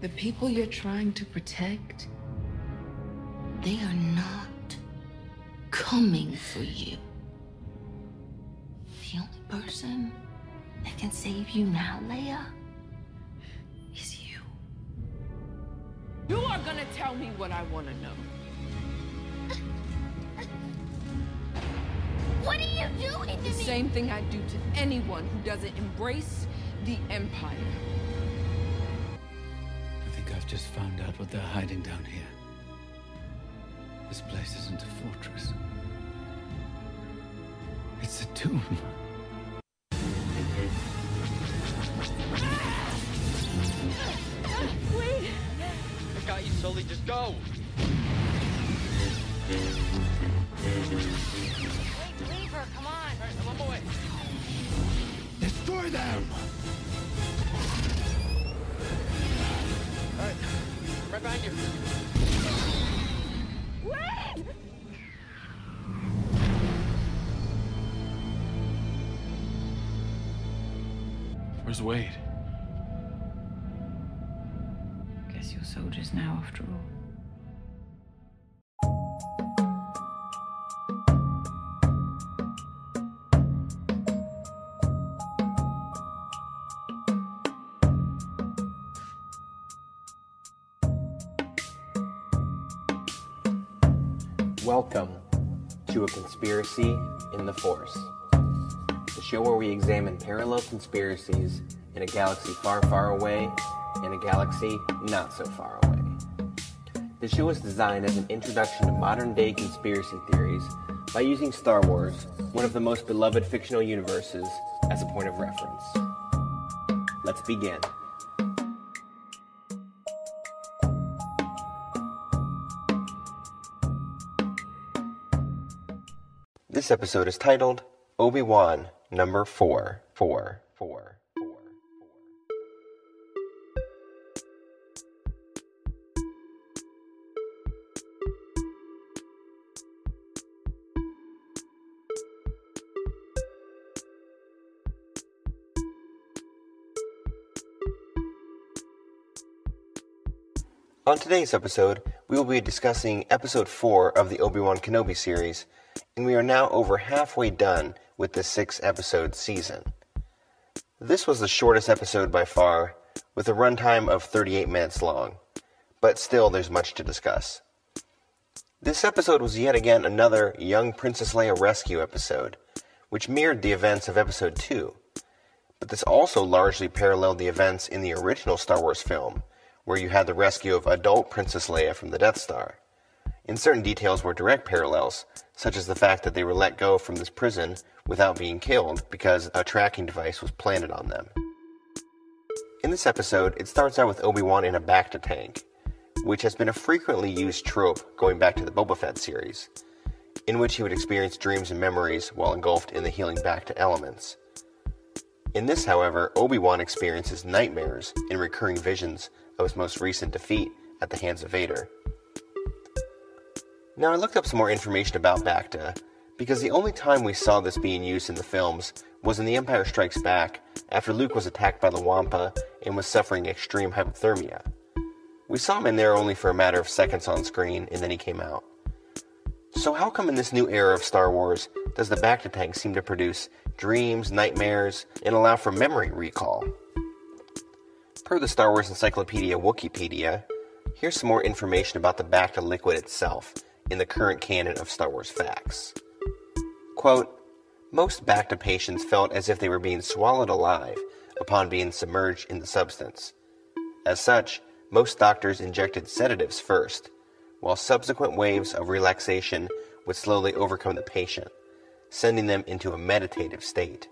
The people you're trying to protect, they are not coming for you. The only person that can save you now, Leia, is you. You are gonna tell me what I wanna know. What are you doing to The me? same thing I do to anyone who doesn't embrace the Empire. I just found out what they're hiding down here. This place isn't a fortress. It's a tomb. Wait! I got you, Sully. Just go. Where's Wade? Guess you're soldiers now, after all. Welcome to A Conspiracy in the Force, the show where we examine parallel conspiracies in a galaxy far, far away and a galaxy not so far away. The show is designed as an introduction to modern day conspiracy theories by using Star Wars, one of the most beloved fictional universes, as a point of reference. Let's begin. This episode is titled Obi Wan Number 4. 4. 4. 4. On today's episode, we will be discussing episode 4 of the Obi Wan Kenobi series, and we are now over halfway done with the six episode season. This was the shortest episode by far, with a runtime of 38 minutes long, but still there's much to discuss. This episode was yet again another young Princess Leia rescue episode, which mirrored the events of episode 2, but this also largely paralleled the events in the original Star Wars film, where you had the rescue of adult Princess Leia from the Death Star. In certain details were direct parallels, such as the fact that they were let go from this prison without being killed because a tracking device was planted on them. In this episode, it starts out with Obi-Wan in a Bacta tank, which has been a frequently used trope going back to the Boba Fett series, in which he would experience dreams and memories while engulfed in the healing Bacta elements. In this, however, Obi-Wan experiences nightmares and recurring visions of his most recent defeat at the hands of Vader. Now, I looked up some more information about Bacta because the only time we saw this being used in the films was in The Empire Strikes Back after Luke was attacked by the Wampa and was suffering extreme hypothermia. We saw him in there only for a matter of seconds on screen and then he came out. So, how come in this new era of Star Wars does the Bacta tank seem to produce dreams, nightmares, and allow for memory recall? Per the Star Wars Encyclopedia Wookieepedia, here's some more information about the Bacta liquid itself in the current canon of Star Wars facts. Quote, most Bacta patients felt as if they were being swallowed alive upon being submerged in the substance. As such, most doctors injected sedatives first, while subsequent waves of relaxation would slowly overcome the patient, sending them into a meditative state.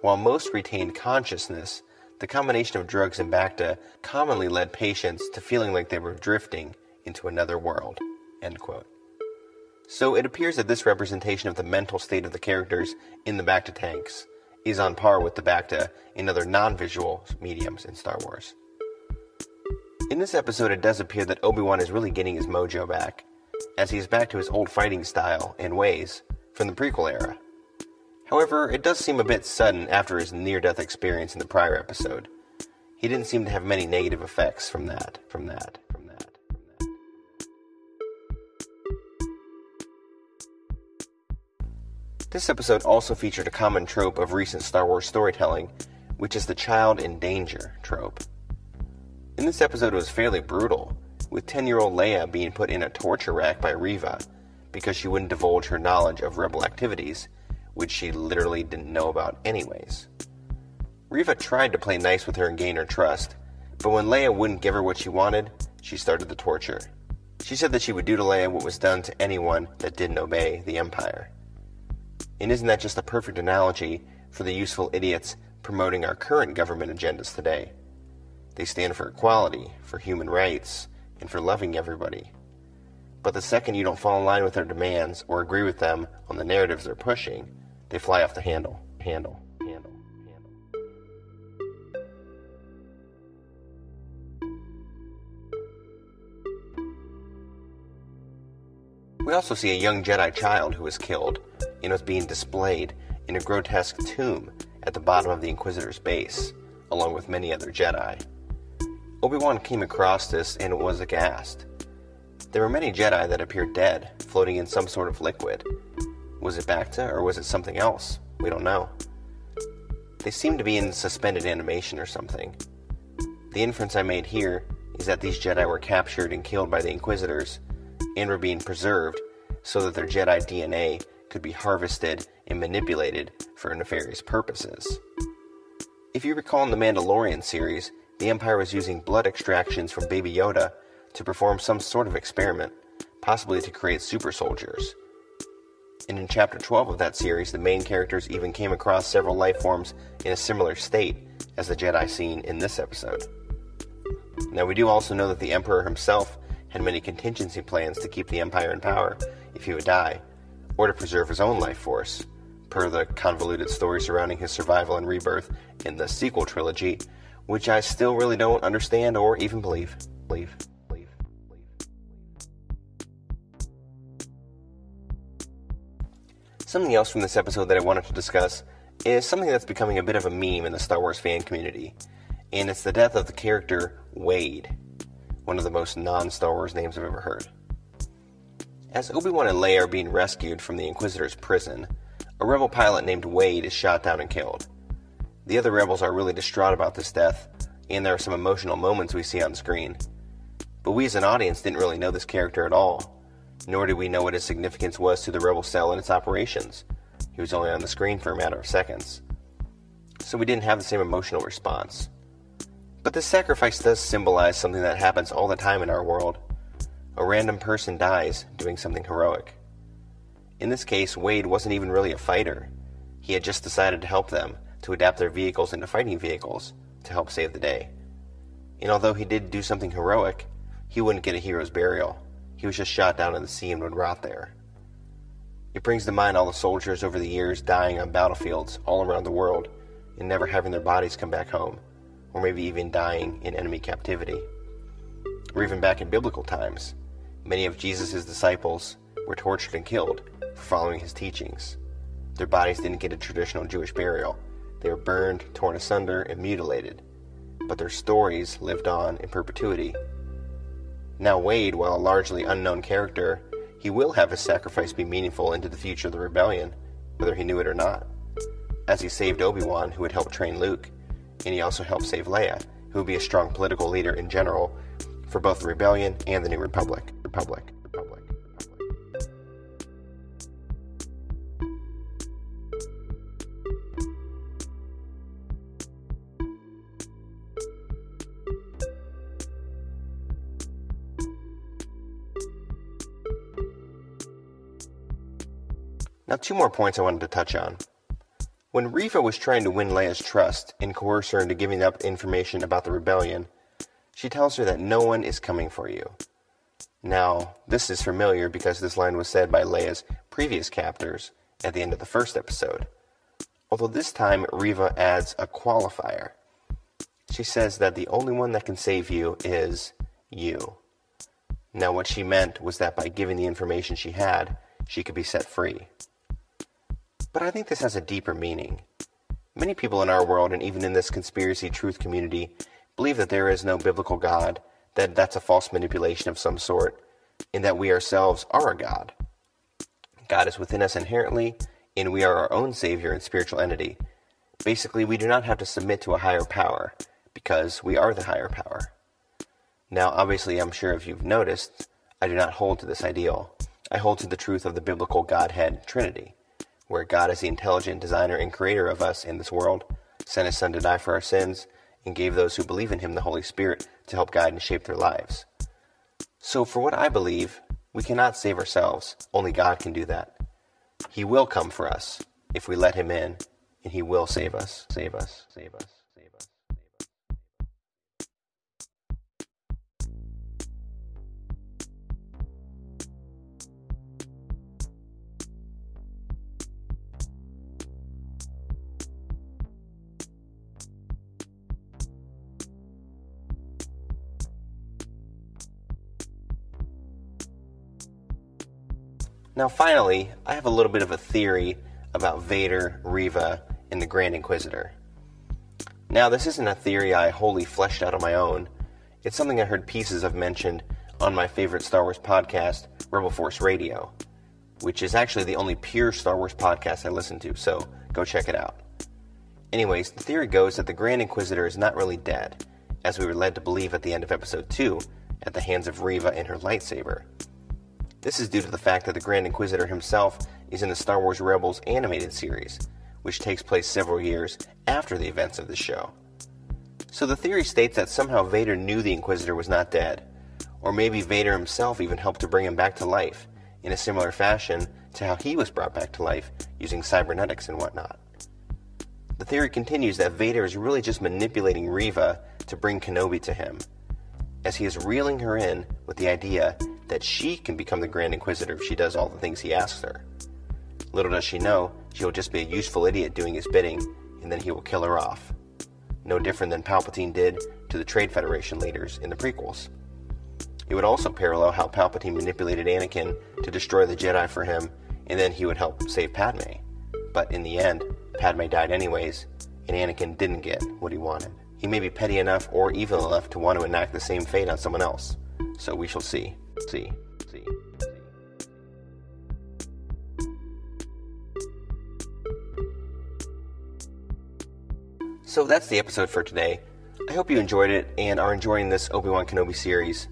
While most retained consciousness, the combination of drugs and Bacta commonly led patients to feeling like they were drifting into another world. End quote. So it appears that this representation of the mental state of the characters in the Bacta tanks is on par with the Bacta in other non visual mediums in Star Wars. In this episode, it does appear that Obi Wan is really getting his mojo back, as he is back to his old fighting style and ways from the prequel era. However, it does seem a bit sudden after his near death experience in the prior episode. he didn't seem to have many negative effects from that, from that, This episode also featured a common trope of recent Star Wars storytelling, which is the child in danger trope. In this episode, it was fairly brutal, with 10 year old Leia being put in a torture rack by Reva because she wouldn't divulge her knowledge of rebel activities, which she literally didn't know about anyways. Reva tried to play nice with her and gain her trust, but when Leia wouldn't give her what she wanted, she started the torture. She said that she would do to Leia what was done to anyone that didn't obey the Empire. And isn't that just a perfect analogy for the useful idiots promoting our current government agendas today? They stand for equality, for human rights, and for loving everybody. But the second you don't fall in line with their demands or agree with them on the narratives they're pushing, they fly off the handle. Handle. Handle. Handle. We also see a young Jedi child who was killed and was being displayed in a grotesque tomb at the bottom of the Inquisitor's base, along with many other Jedi. Obi Wan came across this and was aghast. There were many Jedi that appeared dead, floating in some sort of liquid. Was it Bacta or was it something else? We don't know. They seem to be in suspended animation or something. The inference I made here is that these Jedi were captured and killed by the Inquisitors and were being preserved so that their Jedi DNA could be harvested and manipulated for nefarious purposes. If you recall in the Mandalorian series, the Empire was using blood extractions from Baby Yoda to perform some sort of experiment, possibly to create super soldiers. And in Chapter 12 of that series, the main characters even came across several life forms in a similar state as the Jedi seen in this episode. Now, we do also know that the Emperor himself had many contingency plans to keep the Empire in power if he would die, or to preserve his own life force, per the convoluted story surrounding his survival and rebirth in the sequel trilogy, which I still really don't understand or even believe. Believe. Believe. Believe. Something else from this episode that I wanted to discuss is something that's becoming a bit of a meme in the Star Wars fan community, and it's the death of the character Wade, one of the most non Star Wars names I've ever heard. As Obi Wan and Leia are being rescued from the Inquisitor's prison, a rebel pilot named Wade is shot down and killed. The other rebels are really distraught about this death, and there are some emotional moments we see on screen. But we as an audience didn't really know this character at all, nor did we know what his significance was to the rebel cell and its operations. He was only on the screen for a matter of seconds. So we didn't have the same emotional response. But this sacrifice does symbolize something that happens all the time in our world. A random person dies doing something heroic. In this case, Wade wasn't even really a fighter. He had just decided to help them, to adapt their vehicles into fighting vehicles, to help save the day. And although he did do something heroic, he wouldn't get a hero's burial. He was just shot down in the sea and would rot there. It brings to mind all the soldiers over the years dying on battlefields all around the world and never having their bodies come back home, or maybe even dying in enemy captivity. Or even back in biblical times, many of Jesus' disciples were tortured and killed for following his teachings. Their bodies didn't get a traditional Jewish burial. They were burned, torn asunder, and mutilated. But their stories lived on in perpetuity. Now, Wade, while a largely unknown character, he will have his sacrifice be meaningful into the future of the rebellion, whether he knew it or not. As he saved Obi Wan, who had helped train Luke, and he also helped save Leia, who would be a strong political leader in general for both the rebellion and the New Republic. Republic. Republic. Republic. Now, two more points I wanted to touch on. When Reva was trying to win Leia's trust and coerce her into giving up information about the rebellion, she tells her that no one is coming for you. Now, this is familiar because this line was said by Leia's previous captors at the end of the first episode. Although this time Reva adds a qualifier. She says that the only one that can save you is you. Now, what she meant was that by giving the information she had, she could be set free. But I think this has a deeper meaning. Many people in our world, and even in this conspiracy truth community, believe that there is no biblical God, that that's a false manipulation of some sort, and that we ourselves are a God. God is within us inherently, and we are our own Savior and spiritual entity. Basically, we do not have to submit to a higher power, because we are the higher power. Now, obviously, I'm sure if you've noticed, I do not hold to this ideal. I hold to the truth of the biblical Godhead Trinity, where God is the intelligent designer and creator of us in this world, sent his Son to die for our sins, and gave those who believe in him the Holy Spirit to help guide and shape their lives. So, for what I believe, we cannot save ourselves. Only God can do that. He will come for us if we let him in, and he will save us, save us, save us. Now, finally, I have a little bit of a theory about Vader, Reva, and the Grand Inquisitor. Now, this isn't a theory I wholly fleshed out on my own. It's something I heard pieces of mentioned on my favorite Star Wars podcast, Rebel Force Radio, which is actually the only pure Star Wars podcast I listen to, so go check it out. Anyways, the theory goes that the Grand Inquisitor is not really dead, as we were led to believe at the end of Episode 2, at the hands of Reva and her lightsaber. This is due to the fact that the Grand Inquisitor himself is in the Star Wars Rebels animated series, which takes place several years after the events of the show. So the theory states that somehow Vader knew the Inquisitor was not dead, or maybe Vader himself even helped to bring him back to life, in a similar fashion to how he was brought back to life using cybernetics and whatnot. The theory continues that Vader is really just manipulating Reva to bring Kenobi to him, as he is reeling her in with the idea that she can become the Grand Inquisitor if she does all the things he asks her. Little does she know, she will just be a useful idiot doing his bidding, and then he will kill her off. No different than Palpatine did to the Trade Federation leaders in the prequels. It would also parallel how Palpatine manipulated Anakin to destroy the Jedi for him, and then he would help save Padme. But in the end, Padme died anyways, and Anakin didn't get what he wanted. He may be petty enough or evil enough to want to enact the same fate on someone else. So we shall see. See. See. So that's the episode for today. I hope you enjoyed it and are enjoying this Obi Wan Kenobi series.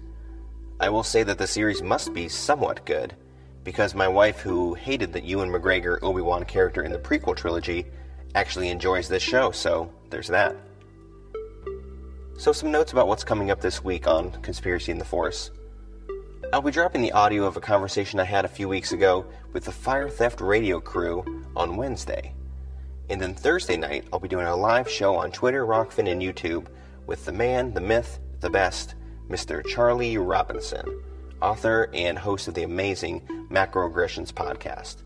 I will say that the series must be somewhat good, because my wife, who hated the Ewan McGregor Obi Wan character in the prequel trilogy, actually enjoys this show, so there's that. So, some notes about what's coming up this week on Conspiracy in the Force. I'll be dropping the audio of a conversation I had a few weeks ago with the Fire Theft Radio crew on Wednesday. And then Thursday night, I'll be doing a live show on Twitter, Rokfin, and YouTube with the man, the myth, the best, Mr. Charlie Robinson, author and host of the amazing Macroaggressions podcast.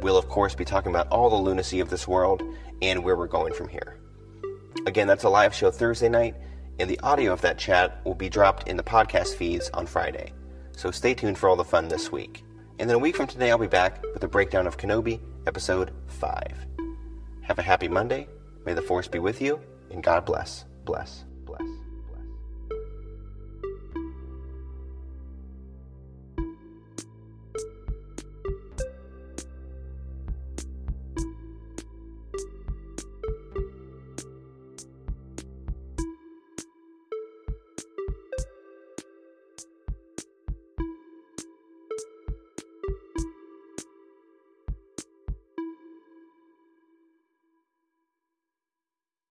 We'll, of course, be talking about all the lunacy of this world and where we're going from here. Again, that's a live show Thursday night, and the audio of that chat will be dropped in the podcast feeds on Friday. So stay tuned for all the fun this week. And then a week from today, I'll be back with a breakdown of Kenobi, episode 5. Have a happy Monday. May the Force be with you, and God bless. Bless.